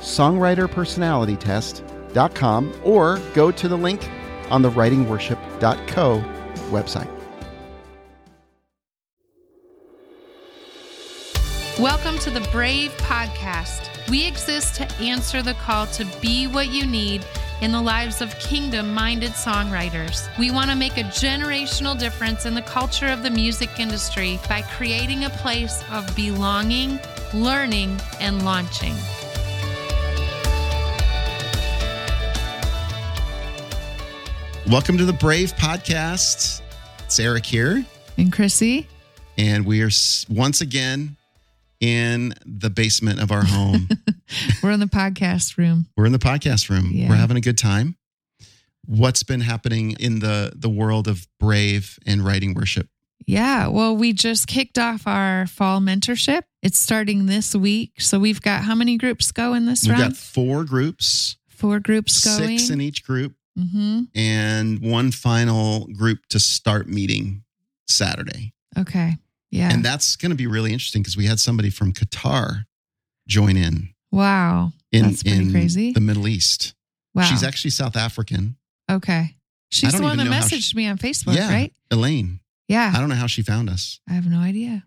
songwriterpersonalitytest.com or go to the link on the writingworship.co website. Welcome to the Brave Podcast. We exist to answer the call to be what you need in the lives of kingdom minded songwriters. We want to make a generational difference in the culture of the music industry by creating a place of belonging, learning, and launching. Welcome to the Brave Podcast. It's Eric here, And Chrissy? and we are once again in the basement of our home. We're in the podcast room. We're in the podcast room. Yeah. We're having a good time. What's been happening in the the world of Brave and writing worship? Yeah, well, we just kicked off our fall mentorship. It's starting this week. So we've got how many groups going this round? We've got four groups, Four groups going. six in each group, mm-hmm. and one final group to start meeting Saturday. Okay. Yeah. And that's going to be really interesting because we had somebody from Qatar join in wow. in, That's pretty in crazy. the Middle East. Wow. She's actually South African. okay. She's the one that even know how messaged she- me on Facebook, yeah, right? Elaine. Yeah. I don't know how she found us. I have no idea.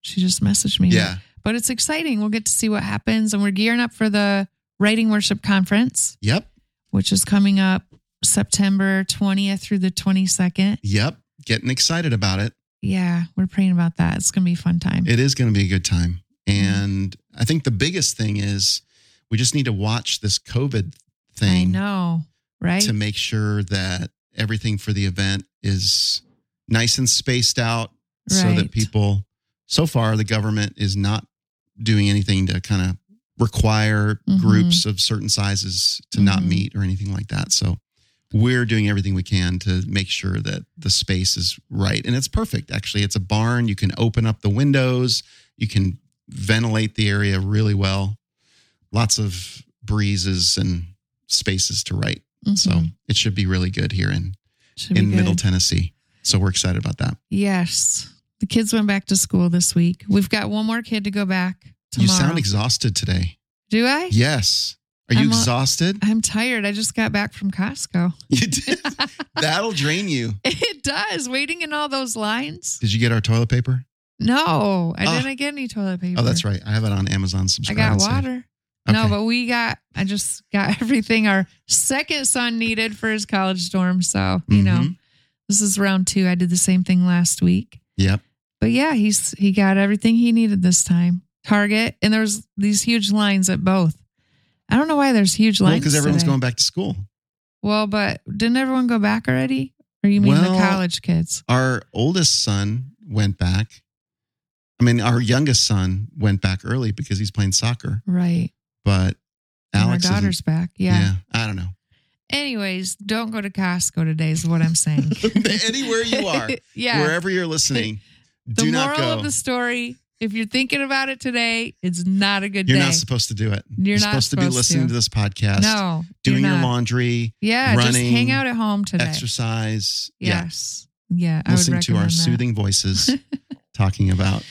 She just messaged me. Yeah. But it's exciting. We'll get to see what happens. And we're gearing up for the Writing Worship Conference, Yep. which is coming up September 20th through the 22nd. Yep. Getting excited about it. Yeah, we're praying about that. It's going to be a fun time. It is going to be a good time. Mm-hmm. And I think the biggest thing is we just need to watch this COVID thing. I know, right? to make sure that everything for the event is nice and spaced out so that people, so far, the government is not doing anything to kind of require Mhm. groups of certain sizes to not Mhm. meet or anything like that. So we're doing everything we can to make sure that the space is right. And it's perfect. Actually, it's a barn. You can open up the windows, you can ventilate the area really well. Lots of breezes and spaces to write. So Mhm. it should be really good here in, Should in. Middle Tennessee. So we're excited about that. Yes. The kids went back to school this week. We've got one more kid to go back You tomorrow. sound exhausted today. Do I? Yes. Are you I'm exhausted? I'm tired. I just got back from Costco. You did. That'll drain you. It does. Waiting in all those lines. Did you get our toilet paper? No, I Ah. didn't get any toilet paper. Oh, that's right. I have it on Amazon I got water. No, but we got, I just got everything our second son needed for his college dorm. So, you know, Mhm. this is round two. I did the same thing last week. Yep. But yeah, he's he got everything he needed this time. Target, and there's these huge lines at both. I don't know why there's huge Well, lines. because everyone's today. going back to school. Well, but didn't everyone go back already? Or you mean Well- the college kids? Our oldest son went back. I mean, our youngest son went back early because he's playing soccer. Right. But And our Alex, daughter's back. Yeah. yeah, I don't know. Anyways, don't go to Costco today is what I'm saying. Anywhere you are, yeah. wherever you're listening, the do not go. The moral of the story, if you're thinking about it today, it's not a good You're day. not supposed to do it. You're not supposed to be supposed listening to. to, this podcast, no. doing you're your laundry, Yeah, just running, hang out at home today. exercise. Yes. Yeah. I would Listening to our that. soothing voices talking about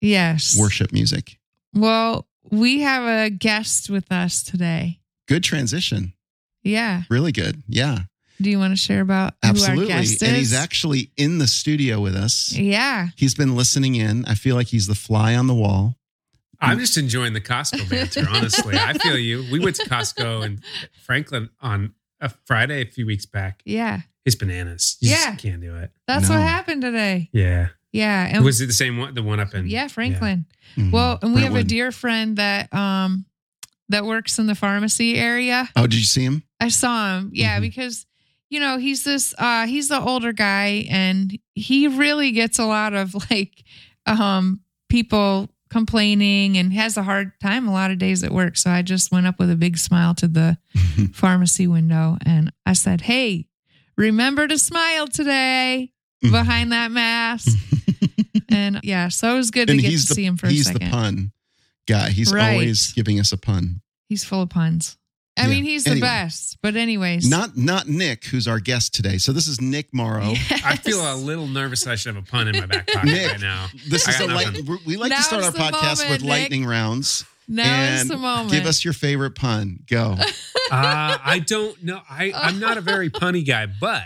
Yes. worship music. Well, we have a guest with us today. Good transition. Yeah. Really good. Yeah. Do you want to share about who our Absolutely. guest And he's actually in the studio with us. Yeah. He's been listening in. I feel like he's the fly on the wall. I'm just enjoying the Costco banter, honestly. I feel you. We went to Costco and Franklin on a Friday a few weeks back. Yeah. It's bananas. You Yeah. just can't do it. That's what happened today. Yeah. Yeah. And Was it the same one? The one up in yeah, Franklin. Mhm. Well, and we have a dear friend that um that works in the pharmacy area. Oh, did you see him? I saw him. Yeah, Mhm. because you know, he's this uh he's the older guy and he really gets a lot of like um people complaining and has a hard time a lot of days at work. So I just went up with a big smile to the pharmacy window and I said, Hey, remember to smile today Mm-hmm. behind that mask. and yeah, so it was good to get to the see him for a second. he's the pun guy. He's Right. always giving us a pun. He's full of puns. I Yeah. mean, he's the best. But anyways, Not not Nick, who's our guest today. So this is Nick Morrow. I feel a little nervous that I should have a pun in my back pocket Nick, right now. This I is a light, we like to start our podcast moment, with Nick. lightning rounds. now and is the moment. Give us your favorite pun. Go. Uh, I don't know. I, I'm not a very punny guy, but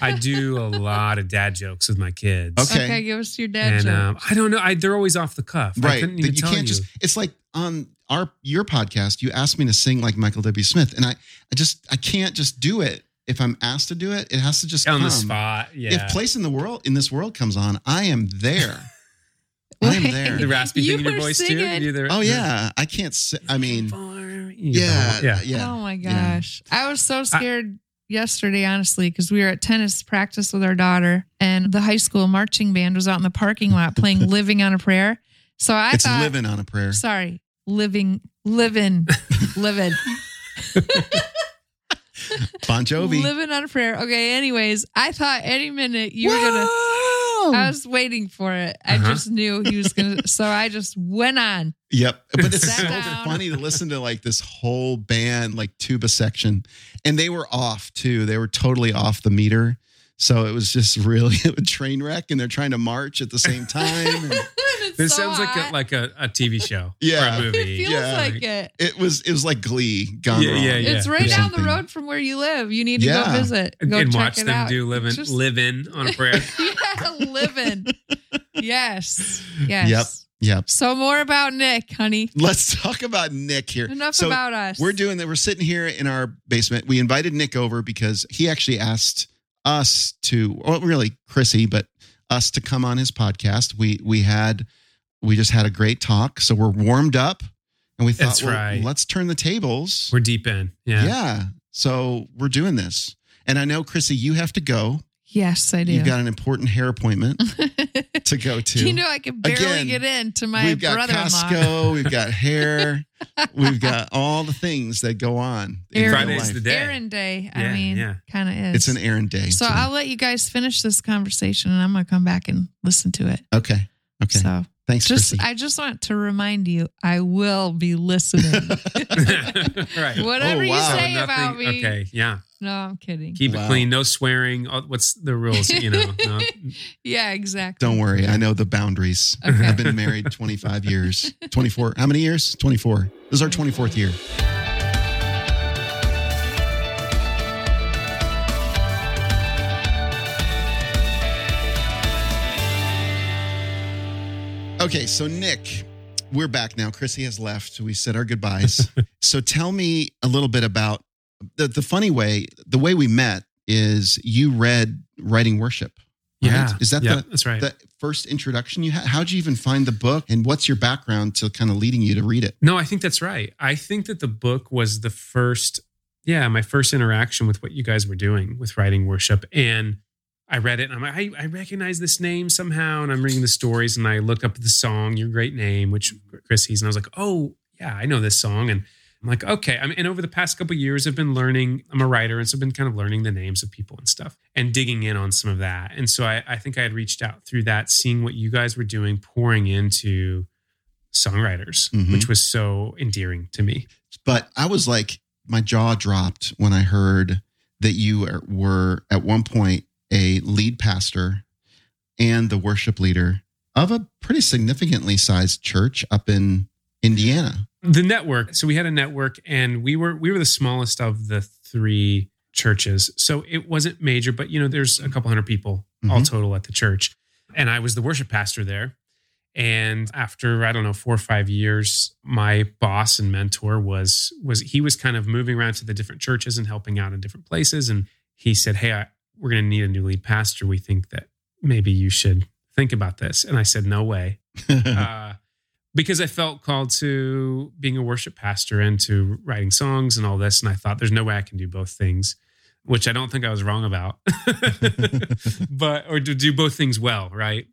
I do a lot of dad jokes with my kids. Okay. okay. give us your dad And joke. um, I don't know. I, they're always off the cuff. I right. couldn't even you tell can't just it's like on our your podcast, you asked me to sing like Michael W. Smith. And I, I just I can't just do it. If I'm asked to do it, it has to just on come. the spot. Yeah. If place in the world in this world comes on, I am there. I am there. the raspy You thing in your voice too. singing? You the- Oh yeah. I can't say I mean yeah, yeah. yeah. Oh my yeah. gosh. I was so scared yesterday, honestly, because we were at tennis practice with our daughter and the high school marching band was out in the parking lot playing Living on a Prayer. So I It's thought, living on a prayer. sorry, living, living, living, Bon Jovi. living on a prayer. Okay. Anyways, I thought any minute you were going to, I was waiting for it. I Uh-huh. just knew he was going to. So I just went on. Yep. But it's so down. funny to listen to like this whole band, like tuba section. And they were off too. They were totally off the meter. So it was just really a train wreck and they're trying to march at the same time. And This so sounds like a like a, a TV show Yeah. or a movie. It feels yeah. like it. it was it was like glee gone Yeah, wrong. yeah, yeah. It's right or down the road from where you live. You need to Yeah. go visit. Go and check watch it them out. do living Just- live in on a prayer. yeah, living. Yes. Yes. Yep. Yep. So more about Nick, honey. Let's talk about Nick here. Enough So about us. We're doing that. We're sitting here in our basement. We invited Nick over because he actually asked us to, well, really Chrissy, but us to come on his podcast. We we had we just had a great talk, so we're warmed up, and we thought, That's well, right. let's turn the tables. We're deep in. yeah. Yeah. So we're doing this, and I know Chrissy, you have to go. Yes, I do. You've got an important hair appointment to go to. you know, I can barely Again, get into my we've got brother-in-law. Costco, we've got hair, we've got all the things that go on. in Aaron- real Friday's life. the day. Errand day. I Yeah, mean, yeah. kind of is. It's an errand day. so today. I'll let you guys finish this conversation, and I'm gonna come back and listen to it. okay. Okay. So Thanks, just, Chrissy. I just want to remind you, I will be listening. right. Whatever Oh, you wow. say about me. Okay. Yeah. No, I'm kidding. Keep Wow. it clean. No swearing. What's the rules? You know. No. Yeah, exactly. Don't worry. I know the boundaries. Okay. I've been married 25 years. 24. How many years? 24. This is our 24th year. Okay, so Nick, we're back now. Chrissy has left. We said our goodbyes. so tell me a little bit about the, the funny way, the way we met is you read Writing Worship. right? Yeah. Is that yeah, the, That's right. the first introduction you had? How'd you even find the book and what's your background to kind of leading you to read it? No, I think that's right. I think that the book was the first, yeah, my first interaction with what you guys were doing with writing worship. And I read it and I'm like, I, I recognize this name somehow. And I'm reading the stories and I look up the song, Your Great Name, which Chris Chrissy's, and I was like, oh, yeah, I know this song. And I'm like, okay. I mean, and over the past couple of years, I've been learning, I'm a writer. And so I've been kind of learning the names of people and stuff and digging in on some of that. And so I, I think I had reached out through that, seeing what you guys were doing, pouring into songwriters, Mhm. which was so endearing to me. But I was like, my jaw dropped when I heard that you were at one point a lead pastor and the worship leader of a pretty significantly sized church up in Indiana. The network. So we had a network and we were we were the smallest of the three churches. So it wasn't major, but you know, there's a couple hundred people all Mhm. total at the church. And I was the worship pastor there. And after I don't know four or five years, my boss and mentor was was he was kind of moving around to the different churches and helping out in different places. And he said, "Hey, I, we're going to need a new lead pastor. We think that maybe you should think about this." And I said, "No way," uh, because I felt called to being a worship pastor and to writing songs and all this. And I thought, "There's no way I can do both things." Which I don't think I was wrong about, but or to do both things well, right?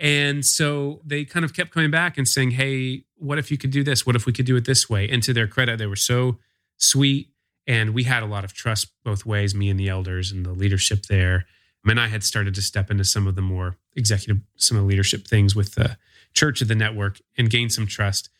And so they kind of kept coming back and saying, Hey, what if you could do this? What if we could do it this way? And to their credit, they were so sweet. And we had a lot of trust both ways, me and the elders and the leadership there. And I had started to step into some of the more executive, some of the leadership things with the church of the network and gain some trust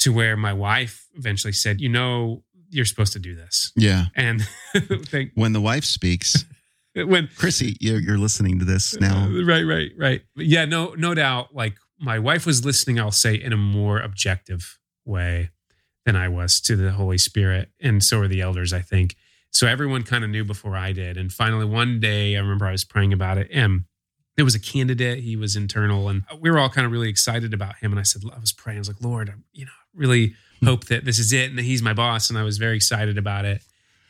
to where my wife eventually said, You know, you're supposed to do this. Yeah. And thank, When the wife speaks, when Chrissy, you're, you're listening to this now. Uh, right, right, right. But yeah, no, no doubt. Like my wife was listening, I'll say, in a more objective way than I was to the Holy Spirit, and so are the elders, I think. So everyone kind of knew before I did. And finally, one day, I remember I was praying about it, and there was a candidate. He was internal, and we were all kind of really excited about him. And I said, I was praying. I was like, Lord, I, you know, really hope that this is it, and that he's my boss. And I was very excited about it.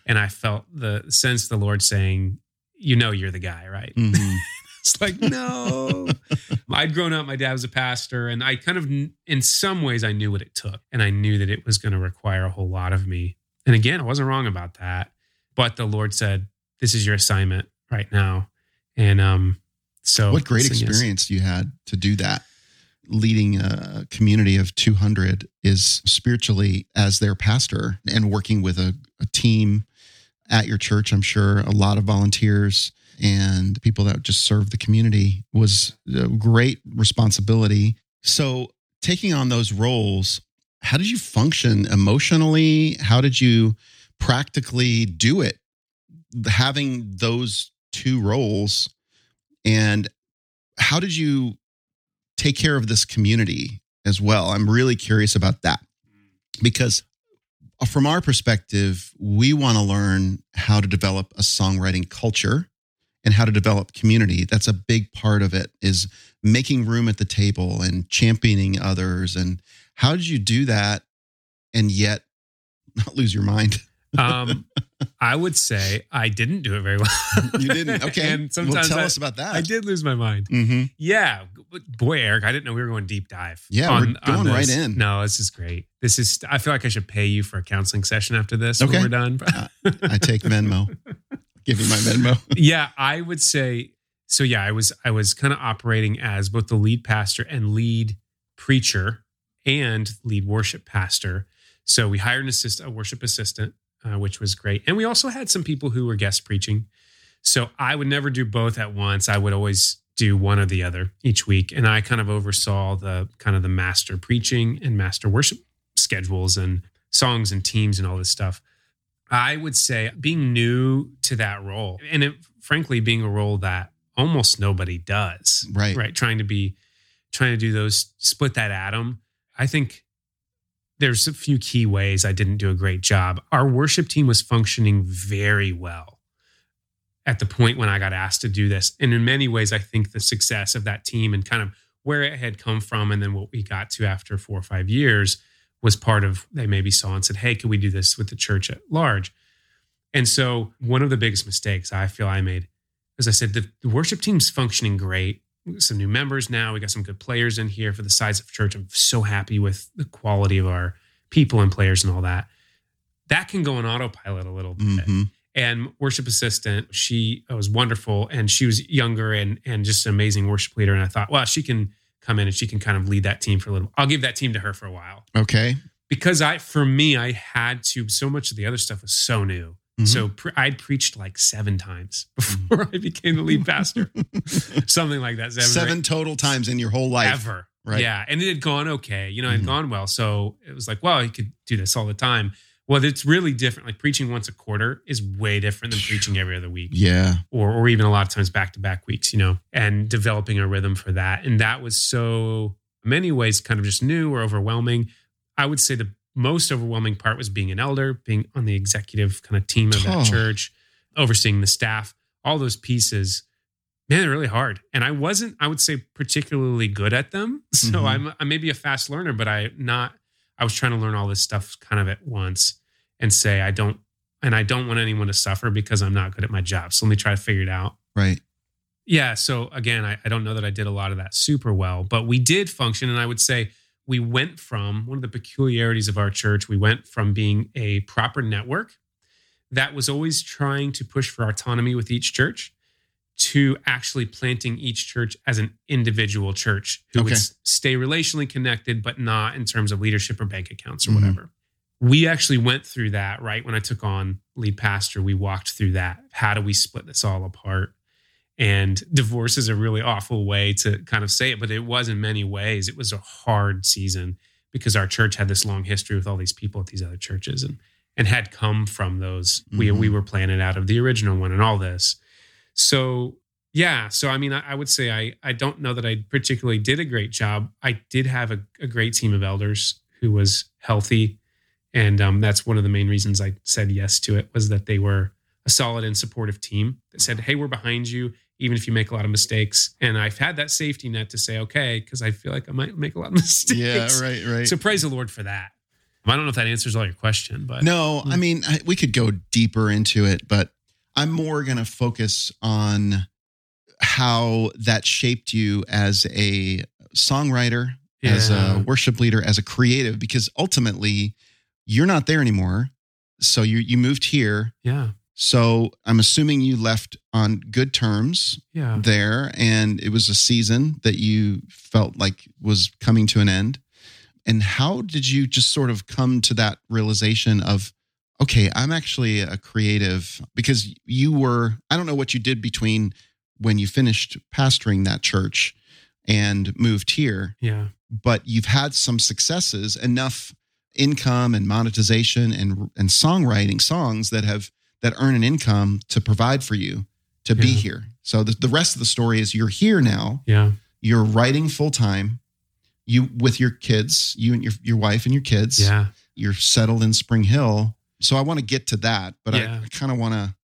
And I felt the sense of the Lord saying, you know you're the guy, right? Mhm. It's like, no. I'd grown up, my dad was a pastor, and I kind of, in some ways, I knew what it took. And I knew that it was going to require a whole lot of me. And again, I wasn't wrong about that. But the Lord said, this is your assignment right now. And um, so. what great so yes. experience you had to do that. Leading a community of 200 is spiritually as their pastor and working with a, a team at your church. I'm sure a lot of volunteers and people that just serve the community was a great responsibility. So, taking on those roles, how did you function emotionally? How did you practically do it? Having those two roles, and how did you take care of this community as well? I'm really curious about that because uh, from our perspective, we want to learn how to develop a songwriting culture and how to develop community. That's a big part of it is making room at the table and championing others. And how did you do that and yet not lose your mind? um, I would say I didn't do it very well. You didn't. Okay. and well, sometimes tell I, us about that. I did lose my mind. hmm Yeah, boy, Eric, I didn't know we were going deep dive. Yeah, we're going right in. No, this is great. This is. I feel like I should pay you for a counseling session after this Okay. when we're done. I take Venmo. Give you my Venmo. yeah, I would say so. Yeah, I was. I was kind of operating as both the lead pastor and lead preacher and lead worship pastor. So we hired an assist, a worship assistant, uh, which was great, and we also had some people who were guest preaching. So I would never do both at once. I would always do one or the other each week, and I kind of oversaw the kind of the master preaching and master worship schedules and songs and teams and all this stuff. I would say being new to that role, and it, frankly, being a role that almost nobody does, Right. Right. Trying to be, trying to do those, split that atom. I think there's a few key ways I didn't do a great job. Our worship team was functioning very well at the point when I got asked to do this. And in many ways, I think the success of that team and kind of where it had come from and then what we got to after four or five years was part of they maybe saw and said, Hey, can we do this with the church at large? And so one of the biggest mistakes I feel I made, as I said, the, the worship team's functioning great. Some new members now. We got some good players in here for the size of church. I'm so happy with the quality of our people and players and all that. That can go on autopilot a little bit hmm and worship assistant she was wonderful and she was younger and and just an amazing worship leader and i thought well she can come in and she can kind of lead that team for a little i'll give that team to her for a while Okay. because i for me i had to so much of the other stuff was so new Mhm. so pre- i'd preached like seven times before i became the lead pastor something like that seven, Seven total times in your whole life. ever. Right. Yeah. And it had gone okay. You know, it had Mhm. gone well. So it was like, well, you could do this all the time. Well, it's really different. Like preaching once a quarter is way different than preaching every other week Yeah. or, or even a lot of times back to back weeks, you know, and developing a rhythm for that. And that was so, many ways, kind of just new or overwhelming. I would say the most overwhelming part was being an elder, being on the executive kind of team of that Oh. church, overseeing the staff, all those pieces. Man, they're really hard. And I wasn't, I would say, particularly good at them. So Mhm. I'm, I'm maybe a fast learner, but I not, I was trying to learn all this stuff kind of at once and say, I don't, and I don't want anyone to suffer because I'm not good at my job. So let me try to figure it out. Right. Yeah. So again, I, I don't know that I did a lot of that super well, but we did function. And I would say we went from one of the peculiarities of our church, we went from being a proper network that was always trying to push for autonomy with each church to actually planting each church as an individual church who would Okay. s- stay relationally connected, but not in terms of leadership or bank accounts or Mhm. whatever. We actually went through that right when I took on lead pastor. We walked through that. How do we split this all apart? And divorce is a really awful way to kind of say it, but it was in many ways. It was a hard season because our church had this long history with all these people at these other churches and and had come from those. We Mhm. we were planted out of the original one and all this. So yeah, so I mean, I, I would say I I don't know that I particularly did a great job. I did have a, a great team of elders who was healthy, and um, that's one of the main reasons I said yes to it was that they were a solid and supportive team that said, "Hey, we're behind you." Even if you make a lot of mistakes, and I've had that safety net to say, okay, because I feel like I might make a lot of mistakes. Yeah, right, right. So praise the Lord for that. I don't know if that answers all your question, but No, I hmm. mean, I, we could go deeper into it, but I'm more going to focus on how that shaped you as a songwriter, as a worship leader, as a creative, because ultimately you're not there anymore. So you you moved here. yeah, So I'm assuming you left on good terms yeah. there, and it was a season that you felt like was coming to an end. And how did you just sort of come to that realization of, okay, I'm actually a creative? Because you were, I don't know what you did between when you finished pastoring that church and moved here, Yeah. but you've had some successes, enough income and monetization and and songwriting songs that have that earn an income to provide for you to be here. So the, the rest of the story is you're here now, Yeah. you're writing full time, you with your kids, you and your your wife and your kids, Yeah. you're settled in Spring Hill. So I want to get to that, but Yeah. I, I kind of want to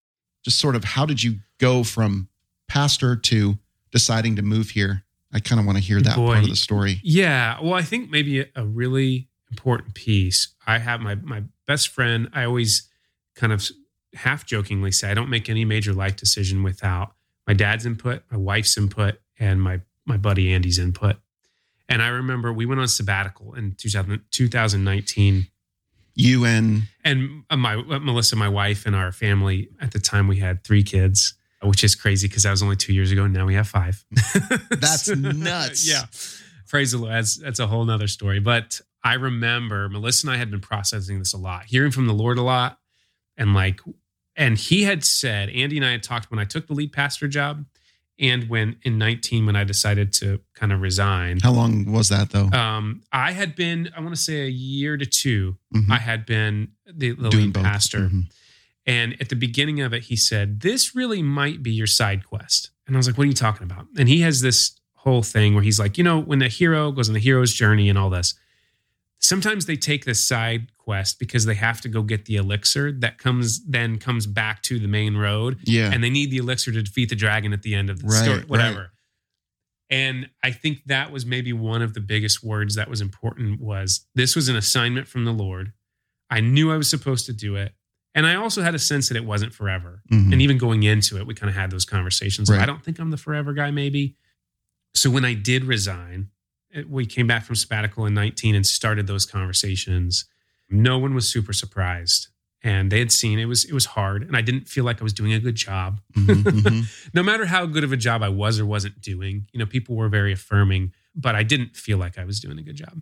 just sort of how did you go from pastor to deciding to move here? I kind of want to hear that Boy. part of the story. Yeah. Well, I think maybe a- a really important piece. I have my my best friend. I always kind of half jokingly say I don't make any major life decision without my dad's input, my wife's input, and my my buddy Andy's input. And I remember we went on sabbatical in 2000, 2019 You and and uh, my uh, Melissa, my wife, and our family at the time we had three kids, which is crazy because that was only two years ago. And now we have five. That's nuts. yeah, praise the Lord. That's that's a whole nother story. But I remember Melissa and I had been processing this a lot, hearing from the Lord a lot, and like, and he had said, Andy and I had talked when I took the lead pastor job, and when in 19 when I decided to kind of resign. how long was that though? Um, I had been, I want to say a year to 2 Mhm. I had been the, the lead both. pastor. Mhm. And at the beginning of it, he said, This really might be your side quest. And I was like, What are you talking about? And he has this whole thing where he's like, You know, when the hero goes on the hero's journey and all this, sometimes they take this side quest because they have to go get the elixir that comes then comes back to the main road Yeah. and they need the elixir to defeat the dragon at the end of the Right, story, right. whatever. And I think that was maybe one of the biggest words that was important was this was an assignment from the Lord. I knew I was supposed to do it. And I also had a sense that it wasn't forever. Mhm. And even going into it, we kind of had those conversations. Right. I don't think I'm the forever guy, maybe. So when I did resign, we came back from sabbatical in 19 and started those conversations. No one was super surprised. And they had seen it was it was hard. And I didn't feel like I was doing a good job Mhm, mhm. no matter how good of a job I was or wasn't doing, you know, people were very affirming, but I didn't feel like I was doing a good job.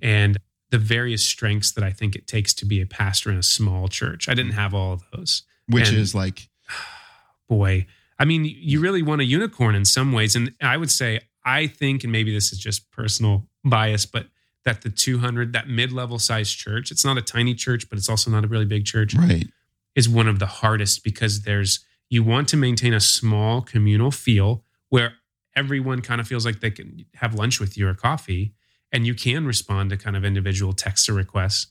And the various strengths that I think it takes to be a pastor in a small church, I didn't have all of those. Which And- is like, Boy, I mean, you really want a unicorn in some ways. And I would say, I think, and maybe this is just personal bias, but that the 200, that mid level size church, it's not a tiny church, but it's also not a really big church right. is one of the hardest because there's you want to maintain a small communal feel where everyone kind of feels like they can have lunch with you or coffee and you can respond to kind of individual texts or requests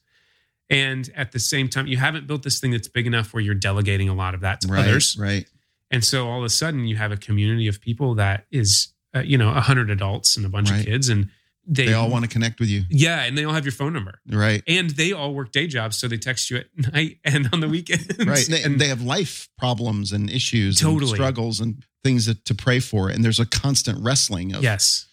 and at the same time you haven't built this thing that's big enough where you're delegating a lot of that to Right. others Right. and so all of a sudden you have a community of people that is uh, you know a 100 adults and a bunch Right. of kids and they, They all want to connect with you. yeah and they all have your phone number Right. and they all work day jobs so they text you at night and on the weekends Right. They, and they have life problems and issues and Totally. struggles and things that, to pray for. And there's a constant wrestling of, yes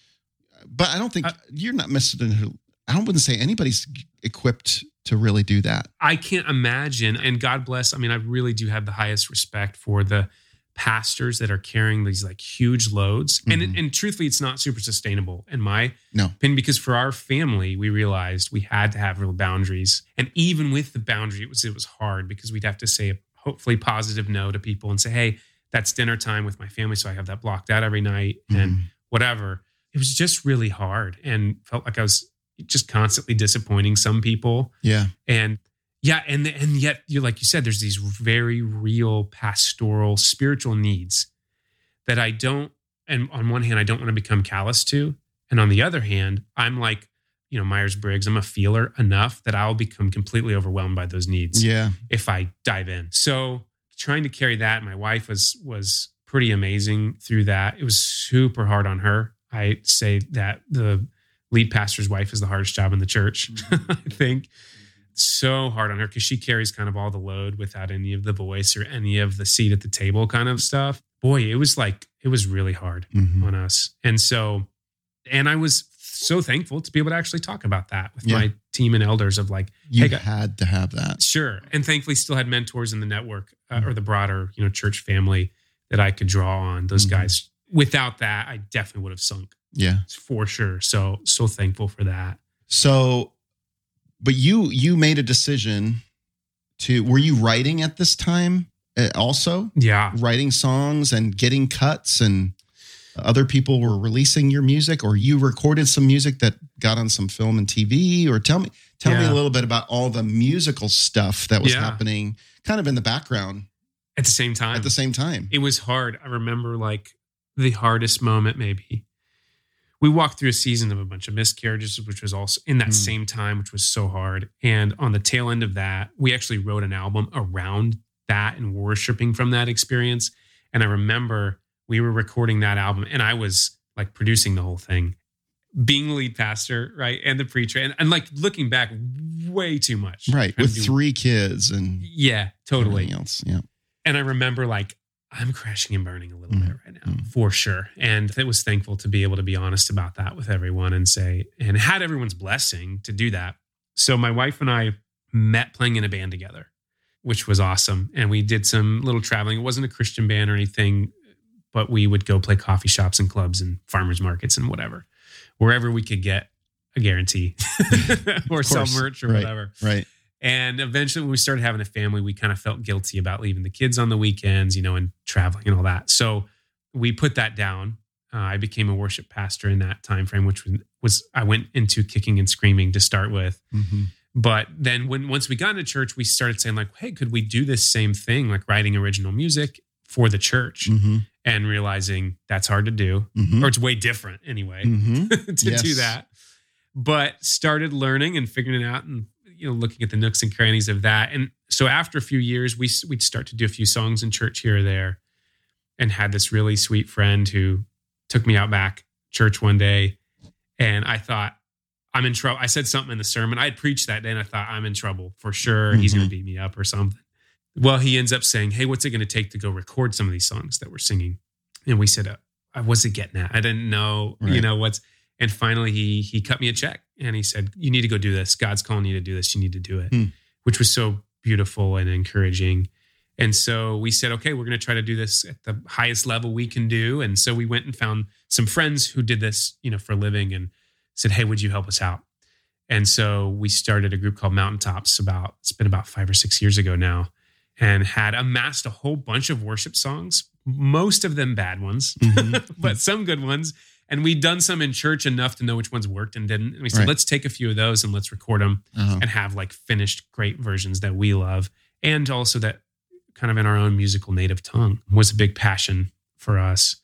but I don't think I- you're not missing. I don't wouldn't say anybody's equipped to really do that. I can't imagine. And God bless. I mean, I really do have the highest respect for the pastors that are carrying these like huge loads. Mhm. And and truthfully, it's not super sustainable in my No. opinion because for our family, we realized we had to have real boundaries. And even with the boundary, it was it was hard because we'd have to say a hopefully positive no to people and say, hey, that's dinner time with my family. So I have that blocked out every night and Mhm. whatever. It was just really hard and felt like I was just constantly disappointing some people. Yeah. And yeah, and and yet you like you said, there's these very real pastoral spiritual needs that I don't. And on one hand, I don't want to become callous to, and on the other hand, I'm like, you know, Myers Briggs. I'm a feeler enough that I'll become completely overwhelmed by those needs Yeah. if I dive in. So trying to carry that, my wife was was pretty amazing through that. It was super hard on her. I say that the lead pastor's wife is the hardest job in the church. Mm. I think so hard on her because she carries kind of all the load without any of the voice or any of the seat at the table kind of stuff. Boy, it was like it was really hard Mhm. on us. And so, and I was so thankful to be able to actually talk about that with Yeah. my team and elders of like, You Hey, had to have that. Sure, and thankfully, still had mentors in the network uh, or the broader, you know, church family that I could draw on. Those Mhm. guys. Without that, I definitely would have sunk Yeah. for sure. So, so thankful for that. So, but you you made a decision to. Were you writing at this time uh, also? Yeah, Writing songs and getting cuts, and other people were releasing your music, or you recorded some music that got on some film and TV. Or tell me tell me a little bit about all the musical stuff that was Yeah. happening, kind of in the background at the same time, at the same time. it was hard. I remember like the hardest moment maybe. We walked through a season of a bunch of miscarriages, which was also in that Mm. same time, which was so hard. And on the tail end of that, we actually wrote an album around that and worshiping from that experience. And I remember we were recording that album and I was like producing the whole thing, being the lead pastor, right? And the preacher. And, and like looking back, way too much. right with do- three kids and Yeah, totally. else. Yeah. And I remember like I'm crashing and burning a little Mhm. bit right now, Mhm. for sure. And it was thankful to be able to be honest about that with everyone and say, and had everyone's blessing to do that. So my wife and I met playing in a band together, which was awesome. And we did some little traveling. It wasn't a Christian band or anything, but we would go play coffee shops and clubs and farmers markets and whatever, wherever we could get a guarantee or sell merch or Right. whatever. Right. And eventually, when we started having a family, we kind of felt guilty about leaving the kids on the weekends, you know, and traveling and all that. So we put that down. Uh, I became a worship pastor in that time frame, which was, was I went into kicking and screaming to start with. hmm But then when once we got into church, we started saying like, "Hey, could we do this same thing, like writing original music for the church?" hmm And realizing that's hard to do, hmm or it's way different anyway hmm to do that. But started learning and figuring it out, and you know, looking at the nooks and crannies of that. And so after a few years, we we'd start to do a few songs in church here or there, and had this really sweet friend who took me out back church one day, and I thought. I'm in trouble. I said something in the sermon. I had preached that day and I thought, I'm in trouble for sure. He's going to beat me up or something. Well, he ends up saying, Hey, what's it going to take to go record some of these songs that we're singing? And we said, uh, I wasn't getting that. I didn't know, you know, what's, and finally he, he cut me a check and he said, you need to go do this. God's calling you to do this. You need to do it, Hmm. which was so beautiful and encouraging. And so we said, okay, we're going to try to do this at the highest level we can do. And so we went and found some friends who did this, you know, for a living and said, hey, would you help us out? And so we started a group called Mountaintops about, it's been about five or six years ago now, and had amassed a whole bunch of worship songs, most of them bad ones, Mhm. but some good ones. And we'd done some in church enough to know which ones worked and didn't. And we said, Right. let's take a few of those and let's record them Uh-huh. and have like finished great versions that we love. And also that kind of in our own musical native tongue was a big passion for us.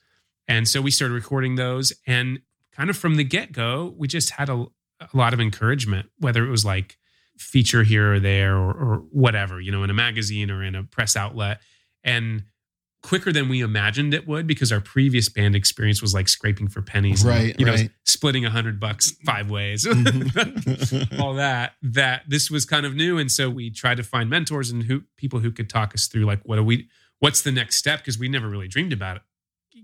And so we started recording those. And kind of from the get go, we just had a, a lot of encouragement, whether it was like feature here or there or, or whatever, you know, in a magazine or in a press outlet. And quicker than we imagined it would because our previous band experience was like scraping for pennies, and, Right, you know, splitting a hundred bucks five ways, Mhm. all that. That this was kind of new, and so we tried to find mentors and who people who could talk us through like what do we, what's the next step because we never really dreamed about it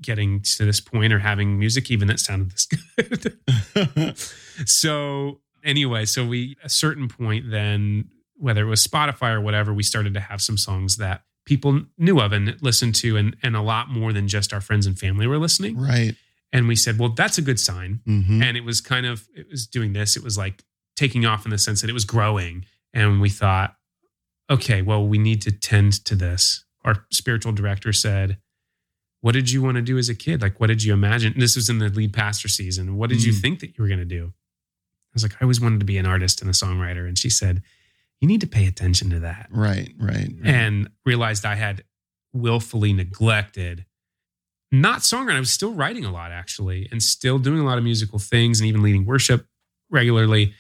getting to this point or having music even that sounded this good. so anyway, so we a certain point then whether it was Spotify or whatever, we started to have some songs that people knew of and listened to, and and a lot more than just our friends and family were listening. Right. And we said, well, that's a good sign. hmm And it was kind of it was doing this. It was like taking off in the sense that it was growing. And we thought, okay, well, we need to tend to this. Our spiritual director said, What did you want to do as a kid? Like, what did you imagine? And this was in the lead pastor season. What did you Mm. think that you were going to do? I was like, I always wanted to be an artist and a songwriter. And she said, You need to pay attention to that. Right. Right. And realized I had willfully neglected not songwriting. I was still writing a lot actually, and still doing a lot of musical things and even leading worship regularly,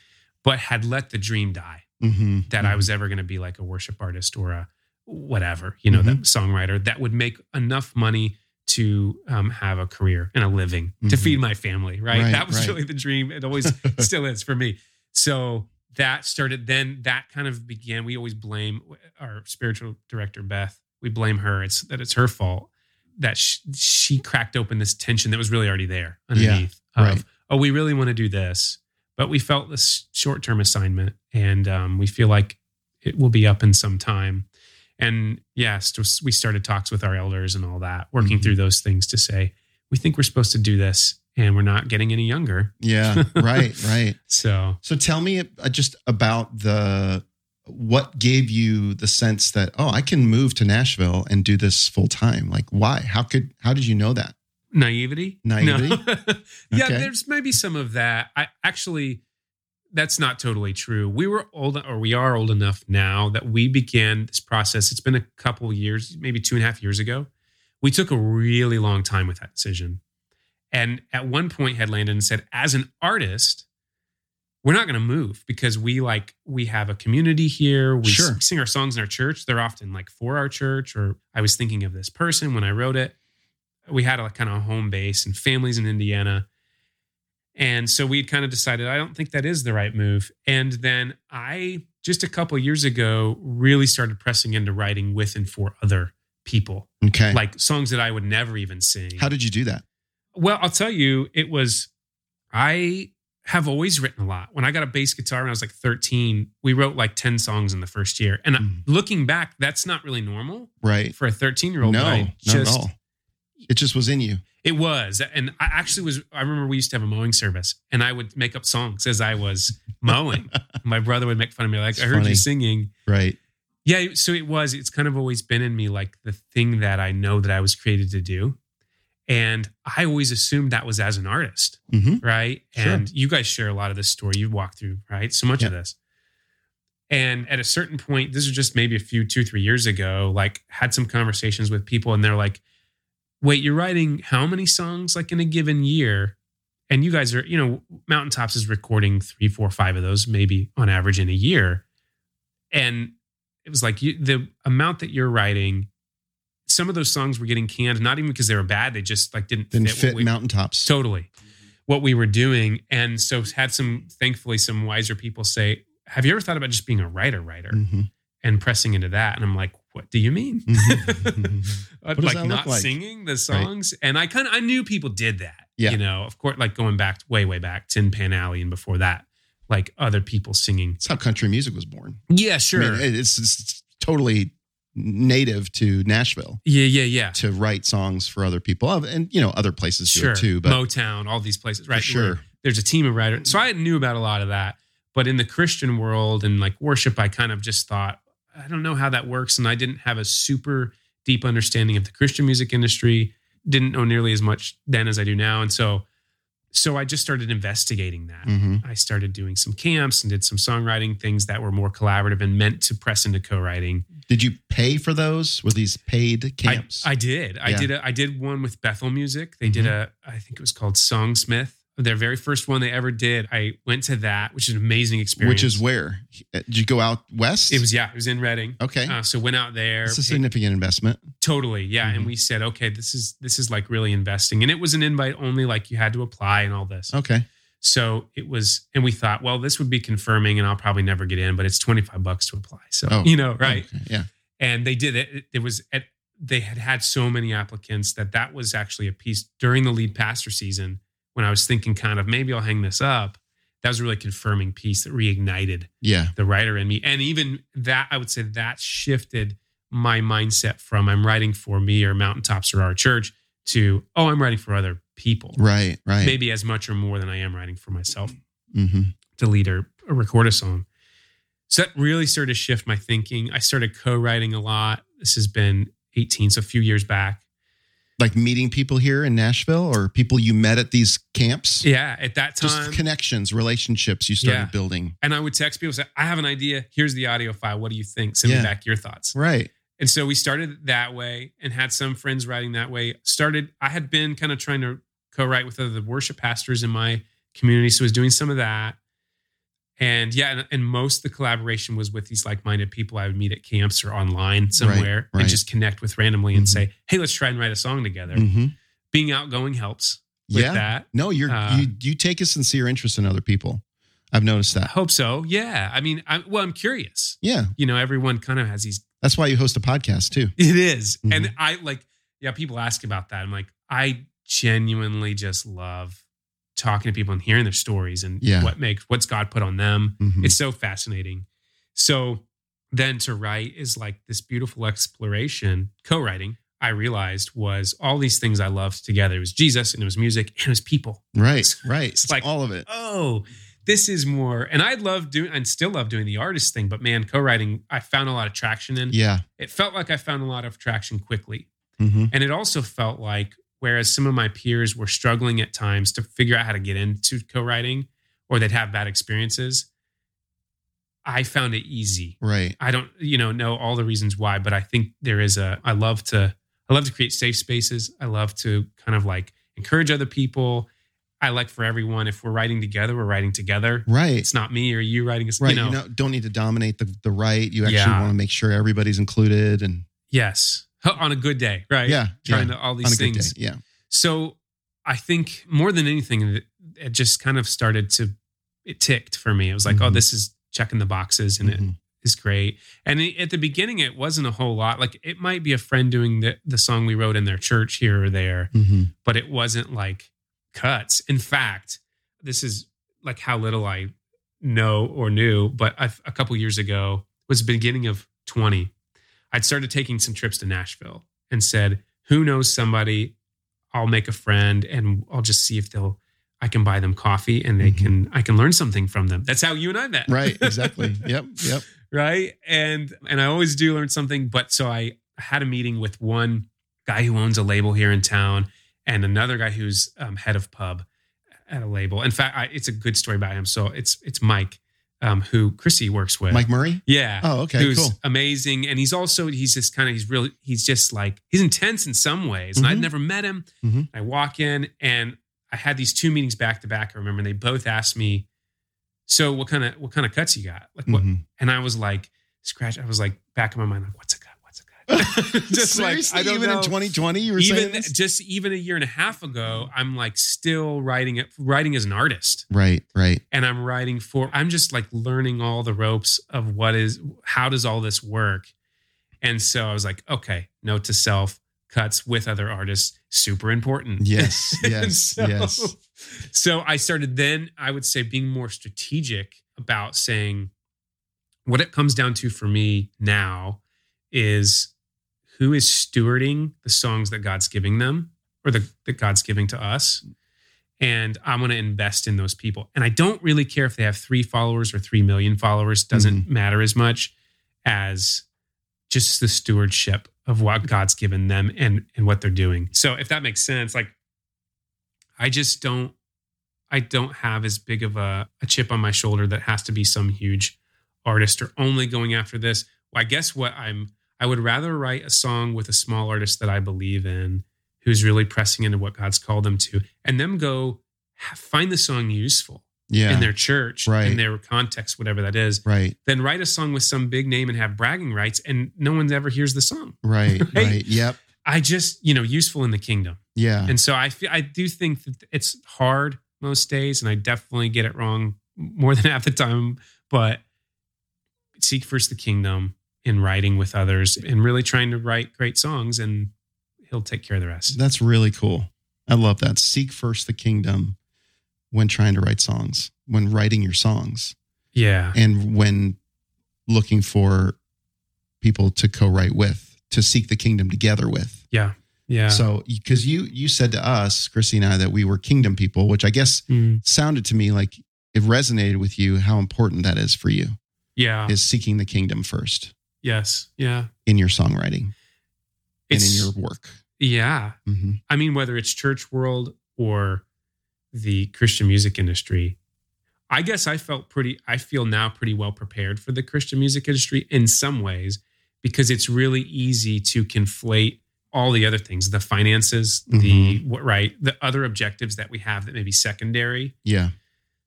but had let the dream die hmm that I was ever going to be like a worship artist or a whatever, you know, that songwriter that would make enough money to um, have a career and a living to Mhm. feed my family. Right. Right, that was right. really the dream. It always still is for me. So that started, then that kind of began. We always blame our spiritual director, Beth. We blame her. It's that it's her fault that she, she cracked open this tension that was really already there underneath of, right. oh, we really want to do this. But we felt this short term assignment and um, we feel like it will be up in some time. And yes, we started talks with our elders and all that, working Mhm. through those things to say, we think we're supposed to do this and we're not getting any younger. Yeah. Right. Right. So So tell me uh, just about the what gave you the sense that oh I can move to Nashville and do this full time. Like why? How could how did you know that? naivety Naivety? No. yeah Okay. there's maybe some of that i actually that's not totally true we were old or we are old enough now that we began this process it's been a couple years maybe two and a half years ago we took a really long time with that decision and at one point had landed and said as an artist we're not going to move because we like we have a community here we Sure. sing our songs in our church they're often like for our church or i was thinking of this person when i wrote it we had a kind of home base and families in Indiana. And so we kind of decided, I don't think that is the right move. And then I, just a couple years ago, really started pressing into writing with and for other people, Okay. like songs that I would never even sing. how did you do that? Well, I'll tell you, it was, I have always written a lot. When I got a bass guitar when I was like 13, we wrote like 10 songs in the first year. And Mm. looking back, that's not really normal Right. for a 13 year old. No, I not just, at all. It just was in you. It was. And I actually was, I remember we used to have a mowing service and I would make up songs as I was mowing. My brother would make fun of me, like, It's I heard funny. you singing. Right. Yeah. So it was, it's kind of always been in me, like the thing that I know that I was created to do. And I always assumed that was as an artist, hmm right? Sure. And you guys share a lot of this story. You walk through, right? So much of this. And at a certain point, this was just maybe a few, two, three years ago, like had some conversations with people and they're like, wait, you're writing how many songs like in a given year? And you guys are, you know, Mountaintops is recording three, four, five of those maybe on average in a year. And it was like you, the amount that you're writing, some of those songs were getting canned, not even because they were bad, they just like didn't, Didn't fit, fit we- mountaintops. totally what we were doing. And so had some, thankfully, some wiser people say, have you ever thought about just being a writer writer Mhm. and pressing into that? And I'm like, what do you mean? Mhm. Uh, does like not like? singing the songs. And I kind of, I knew people did that. Yeah. You know, of course, like going back way, way back, Tin Pan Alley and before that, like other people singing. It's how country music was born. Yeah, sure. I mean, it's, it's totally native to Nashville yeah, yeah, yeah. to write songs for other people, and you know other places Sure. too. But Motown, all these places, right? sure, where there's a team of writers. So I knew about a lot of that. But in the Christian world and like worship, I kind of just thought, I don't know how that works. And I didn't have a super deep understanding of the Christian music industry. Didn't know nearly as much then as I do now. And so so I just started investigating that. Mhm. I started doing some camps and did some songwriting things that were more collaborative and meant to press into co-writing. did you pay for those? Were these paid camps? I, I did. I Yeah. Mm-hmm. did. A, I did one with Bethel Music. They did a. I think it was called Songsmith. Their very first one they ever did. I went to that, which is an amazing experience. Which is where? Uh, Did you go out west? it was. Yeah, it was in Redding. okay. Uh, so went out there. It's a significant investment. totally. Yeah, Mhm. and we said, okay, this is this is like really investing, and it was an invite only. Like you had to apply and all this. Okay. So it was, and we thought, well, this would be confirming, and I'll probably never get in, but it's twenty five bucks to apply. So Oh. you know, right? Okay, Yeah. and they did it. It was at they had had so many applicants that that was actually a piece during the lead pastor season when I was thinking kind of maybe I'll hang this up. That was a really confirming piece that reignited Yeah. the writer in me, and even that I would say that shifted my mindset from I'm writing for me or mountaintops or our church to oh I'm writing for other people. Right. Right. Maybe as much or more than I am writing for myself hmm to lead or, or record a song. So that really started to shift my thinking. I started co-writing a lot. This has been 18, so a few years back. Like meeting people here in Nashville or people you met at these camps. Yeah, at that time. Just connections, relationships you started Yeah. building. and I would text people say, I have an idea. Here's the audio file. What do you think? Send Yeah. me back your thoughts. Right. And so we started that way and had some friends writing that way. Started, I had been kind of trying to co write with other worship pastors in my community. So I was doing some of that. And yeah, and, and most of the collaboration was with these like minded people I would meet at camps or online somewhere right. and just connect with randomly and Mhm. say, hey, let's try and write a song together. hmm Being outgoing helps with Yeah. that. No, you're Uh, you you take a sincere interest in other people. I've noticed I that. hope so. Yeah. I mean, I, well, I'm curious. Yeah. You know, everyone kind of has these That's why you host a podcast too. It is. Mhm. And I like, yeah, people ask about that. I'm like, I genuinely just love talking to people and hearing their stories and Yeah. what makes what's God put on them. Mhm. It's so fascinating. So then to write is like this beautiful exploration. Co-writing, I realized was all these things I loved together. It was Jesus and it was music and it was people. Right. Right. It's It's like- all of it. Oh, this is more. And I love doing and still love doing the artist thing, but man, co-writing, I found a lot of traction in. Yeah. It felt like I found a lot of traction quickly. hmm And it also felt like, whereas some of my peers were struggling at times to figure out how to get into co writing or they'd have bad experiences, I found it easy. Right. I don't, you know, know all the reasons why, but I think there is a, I love to, I love to create safe spaces. I love to kind of like encourage other people. I like for everyone, if we're writing together, we're writing together. Right. It's not me or you writing, right. you know, You know, don't need to dominate the the right. You actually Yeah. want to make sure everybody's included and yes, on a good day, right? Yeah, Trying yeah. to all these good day. things. Yeah. So I think more than anything, it- it just kind of started to it ticked for me. It was like, oh, Mhm. this is checking the boxes, and it Mhm. is great. And it- at the beginning, it wasn't a whole lot. Like it might be a friend doing the the song we wrote in their church here or there, Mhm. but it wasn't like cuts. In fact, this is like how little I know or knew. But I've, a couple years ago was the beginning of twenty. I'd started taking some trips to Nashville and said, "Who knows somebody? I'll make a friend, and I'll just see if they'll." I can buy them coffee, and they Mhm. can. I can learn something from them. That's how you and I met, Right. Exactly. yep. Yep. right? And and I always do learn something. But so I had a meeting with one guy who owns a label here in town, and another guy who's um, head of pub at a label. In fact, I, it's a good story about him. So it's it's Mike, um, who Krissy works with. Mike Murray. yeah. Oh, okay. Who's Cool. amazing, and he's also he's just kind of he's really he's just like he's intense in some ways, and I'd Mhm. never met him. Mhm. I walk in and I had these two meetings back to back. I remember and they both asked me, "So what kind of what kind of cuts you got?" Like what? Mhm. And I was like, scratch. I was like, back in my mind, like, what's a cut? What's a cut? just like I don't even know. in 2020, you were saying even just even a year and a half ago, I'm like still writing it, writing as an artist, Right. Right. and I'm writing for. I'm just like learning all the ropes of what is how does all this work, and so I was like, okay, note to self: cuts with other artists, super important. Yes. Yes. so, yes. So I started then, I would say, being more strategic about saying what it comes down to for me now is who is stewarding the songs that God's giving them or the, that God's giving to us. And I'm going to invest in those people. And I don't really care if they have three followers or 3 million followers, doesn't mm-hmm. matter as much as just the stewardship of what God's given them and, and what they're doing. So if that makes sense, like I just don't I don't have as big of a, a chip on my shoulder that has to be some huge artist or only going after this. Well, I guess what I'm I would rather write a song with a small artist that I believe in, who's really pressing into what God's called them to, and them go find the song useful Yeah. in their church, Right. in their context, whatever that is. right. Then write a song with some big name and have bragging rights, and no one ever hears the song. Right. Right? Right. Yep. I just, you know, useful in the kingdom. Yeah. And so I feel I do think that it's hard most days, and I definitely get it wrong more than half the time. But seek first the kingdom in writing with others and really trying to write great songs, and He'll take care of the rest. That's really cool. I love that. Seek first the kingdom when trying to write songs, when writing your songs, Yeah, and when looking for people to co-write with, to seek the kingdom together with. Yeah. Yeah. So, because you you said to us, Krissy and I, that we were kingdom people, which I guess Mm, sounded to me like it resonated with you how important that is for you yeah. is seeking the kingdom first yes. Yeah. in your songwriting and in your work. yeah. hmm I mean, whether it's church world or the Christian music industry, I guess I felt pretty, I feel now pretty well prepared for the Christian music industry in some ways because it's really easy to conflate all the other things the finances, the what, right, the other objectives that we have that may be secondary Yeah.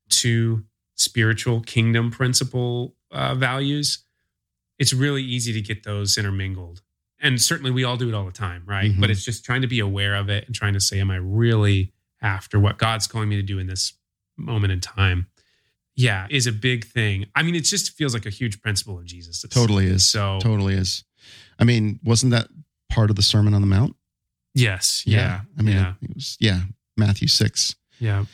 to spiritual kingdom principle uh, values. It's really easy to get those intermingled. And certainly we all do it all the time, right? Mhm. But it's just trying to be aware of it and trying to say, am I really after what God's calling me to do in this moment in time? Yeah, is a big thing. I mean, it just feels like a huge principle of Jesus. Totally is. So, Totally is. I mean, wasn't that part of the Sermon on the Mount? yes. Yeah. I mean, yeah. it was, yeah, Matthew 6. Yeah.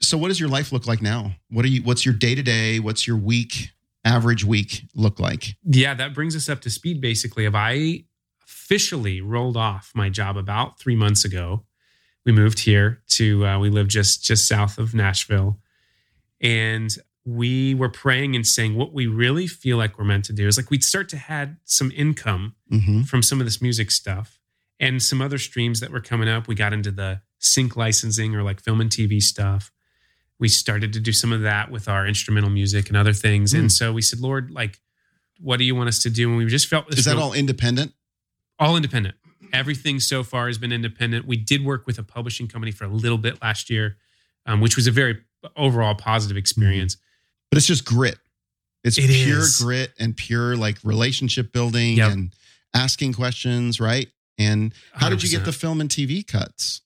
So what does your life look like now? What are you what's your day to day? What's your week, average week look like? yeah, that brings us up to speed basically. If I officially rolled off my job about three months ago, we moved here to uh, we live just just south of Nashville, and we were praying and saying what we really feel like we're meant to do is like we'd start to had some income hmm from some of this music stuff and some other streams that were coming up. We got into the sync licensing or like film and TV stuff. We started to do some of that with our instrumental music and other things. Hmm. And so we said, Lord, like, what do you want us to do? And we just felt this Is that real- all independent? all independent. Everything so far has been independent. We did work with a publishing company for a little bit last year, um, which was a very overall positive experience. But it's just grit. It's It pure is. grit and pure like relationship building Yep. and asking questions, right? And how did you get the film and TV cuts?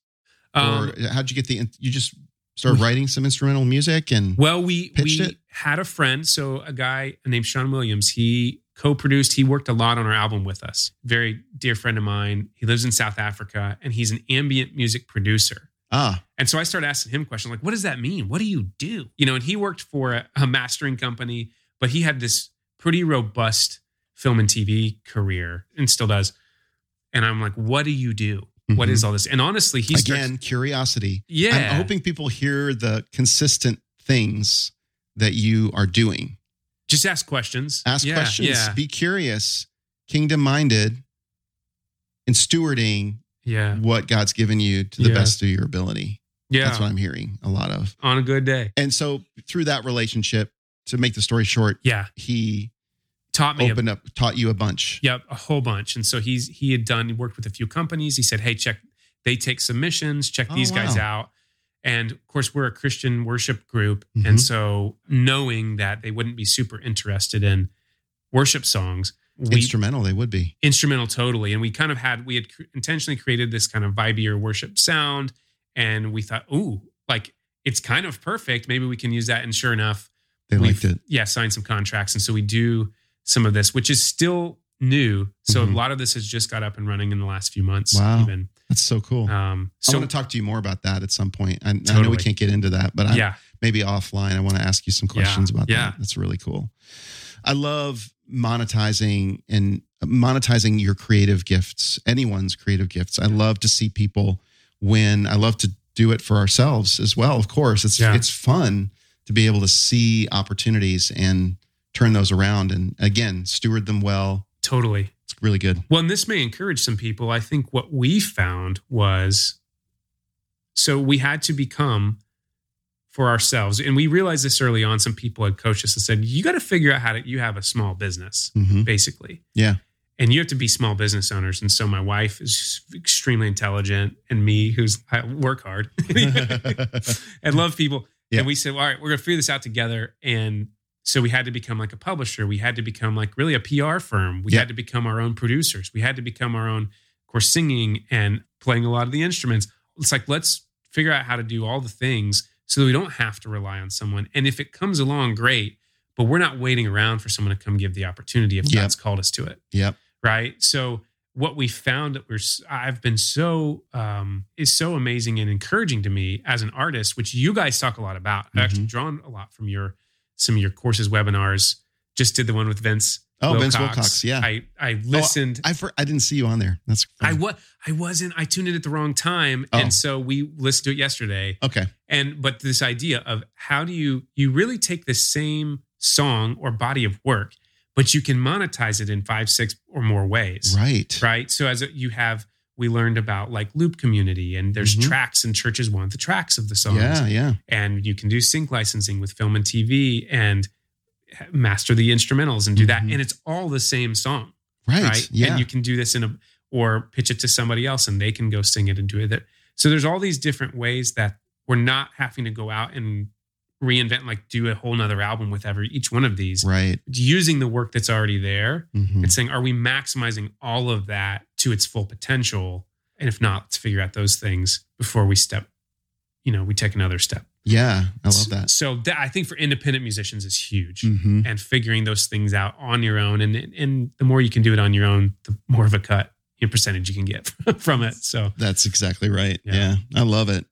Um, or how did you get the you just started writing some instrumental music and Well, we pitched we it? had a friend, so a guy named Sean Williams. He co-produced. He worked a lot on our album with us. Very dear friend of mine. He lives in South Africa, and he's an ambient music producer. ah, And so I started asking him questions like, "What does that mean? What do you do?" You know, and he worked for a, a mastering company, but he had this pretty robust film and TV career, and still does. And I'm like, "What do you do? What mhm. is all this?" And honestly, he starts- again curiosity. yeah, I'm hoping people hear the consistent things that you are doing. just ask questions. Ask Yeah, questions, Yeah, be curious, kingdom minded, and stewarding yeah, what God's given you to the Yeah. best of your ability. yeah. That's what I'm hearing a lot of. on a good day. And so through that relationship, to make the story short, Yeah, he taught me. a- opened up, taught you a bunch. Yep, a whole bunch. And so he's he had done he worked with a few companies. He said, "Hey, check they take submissions, check Oh, these guys out." And of course, we're a Christian worship group, Mhm. and so knowing that they wouldn't be super interested in worship songs, we Instrumental, they would be. instrumental totally, and we kind of had we had cr- intentionally created this kind of vibier worship sound, and we thought, "Ooh, like it's kind of perfect. Maybe we can use that." And sure enough, They liked it. yeah signed some contracts and so we do some of this which is still new so Mhm. a lot of this has just got up and running in the last few months Wow. even That's so cool. um I want to talk to you more about that at some point. I, I know we can't get into that, but I, yeah maybe offline, I want to ask you some questions about yeah. that. That's really cool. I love monetizing and monetizing your creative gifts, anyone's creative gifts. I love to see people win. I love to do it for ourselves as well. Of course, it's Yeah. it's fun to be able to see opportunities and turn those around and again steward them well. totally It's really good. well and this may encourage some people i think what we found was so we had to become for ourselves and we realized this early on some people had coached us and said you got to figure out how to you have a small business hmm basically. Yeah. And you have to be small business owners. And so my wife is extremely intelligent, and me, who's I work hard and love people. Yeah. And we said, well, all right, we're gonna figure this out together. And so we had to become like a publisher. We had to become like really a PR firm. We Yeah. had to become our own producers. We had to become our own, of course, singing and playing a lot of the instruments. It's like let's figure out how to do all the things so that we don't have to rely on someone. And if it comes along, great. But we're not waiting around for someone to come give the opportunity if Yep. God's called us to it Yep. right so what we found that we're I've been so um is so amazing and encouraging to me as an artist which you guys talk a lot about i've actually Mhm. drawn a lot from your some of your courses webinars just did the one with vince Oh, Vince Wilcox, yeah. I I listened. Oh, I for, I didn't see you on there. That's I funny. wa- I wasn't. I tuned in at the wrong time, Oh. and so we listened to it yesterday. okay. And but this idea of how do you you really take the same song or body of work, but you can monetize it in five, six or more ways, Right. right? So as a, you have, we learned about like loop community, and there's Mhm. tracks, and churches want the tracks of the songs, Yeah, yeah. and you can do sync licensing with film and TV and master the instrumentals and do that, Mhm. and it's all the same song Right. right? Yeah. And you can do this in a or pitch it to somebody else and they can go sing it and do it. So there's all these different ways that we're not having to go out and reinvent, like do a whole nother album with every each one of these. right. Using the work that's already there Mhm. and saying, are we maximizing all of that to its full potential? And if not, let's figure out those things before we step, you know, we take another step. Yeah, I love that. So that I think for independent musicians is huge hmm and figuring those things out on your own. And and the more you can do it on your own, the more of a cut in percentage you can get from it. So That's exactly right. Yeah. Yeah. I love it.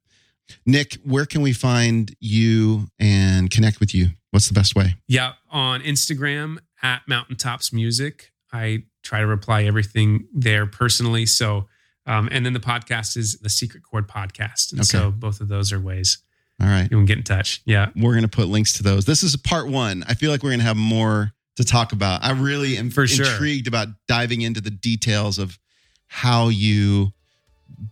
Nick, where can we find you and connect with you? What's the best way? yeah, on Instagram at Mountaintops Music, I try to reply everything there personally. So um, and then the podcast is the Secret Chord Podcast. And Okay. so both of those are ways All right. you can get in touch. Yeah. We're going to put links to those. This is part one. I feel like we're going to have more to talk about. I really am For sure. intrigued about diving into the details of how you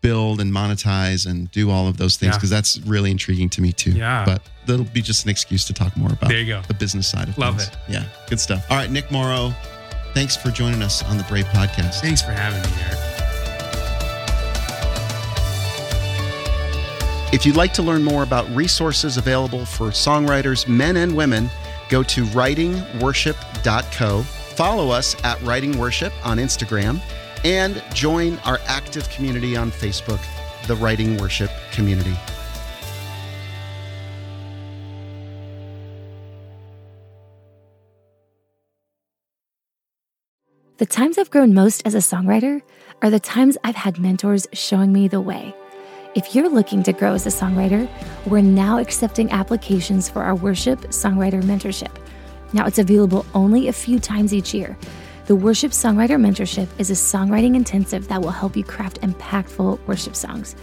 build and monetize and do all of those things Yeah. because that's really intriguing to me too. Yeah. But that'll be just an excuse to talk more about There you go. the business side of Love things. it. Yeah. Good stuff. All right, Nick Morrow, thanks for joining us on the Brave Podcast. Thanks for having me, Eric. If you'd like to learn more about resources available for songwriters, men and women, go to writingworship.co. Follow us at Writing Worship on Instagram and join our active community on Facebook, the Writing Worship Community. The times I've grown most as a songwriter are the times I've had mentors showing me the way. If you're looking to grow as a songwriter, we're now accepting applications for our Worship Songwriter Mentorship. Now, it's available only a few times each year. The Worship Songwriter Mentorship is a songwriting intensive that will help you craft impactful worship songs.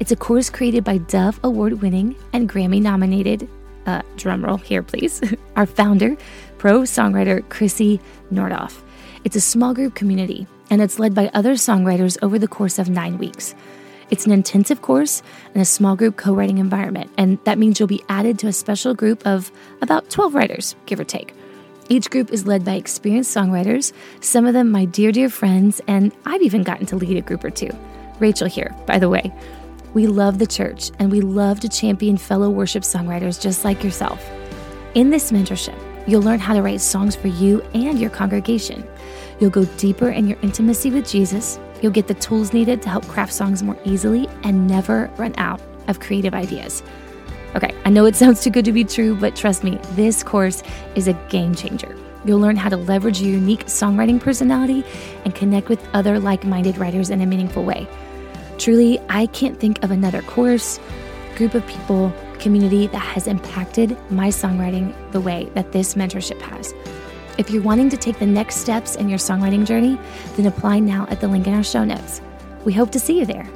It's a course created by Dove Award winning and Grammy nominated, uh, drumroll here, please, our founder, pro songwriter Krissy Nordhoff. It's a small group community, and it's led by other songwriters over the course of nine weeks. It's an intensive course and a small group co writing environment, and that means you'll be added to a special group of about 12 writers, give or take. Each group is led by experienced songwriters, some of them my dear, dear friends, and I've even gotten to lead a group or two. Rachel here, by the way. We love the church and we love to champion fellow worship songwriters just like yourself. In this mentorship, you'll learn how to write songs for you and your congregation. You'll go deeper in your intimacy with Jesus. You'll get the tools needed to help craft songs more easily and never run out of creative ideas. Okay, I know it sounds too good to be true, but trust me, this course is a game changer. You'll learn how to leverage your unique songwriting personality and connect with other like minded writers in a meaningful way. Truly, I can't think of another course, group of people, community that has impacted my songwriting the way that this mentorship has. If you're wanting to take the next steps in your songwriting journey, then apply now at the link in our show notes. We hope to see you there.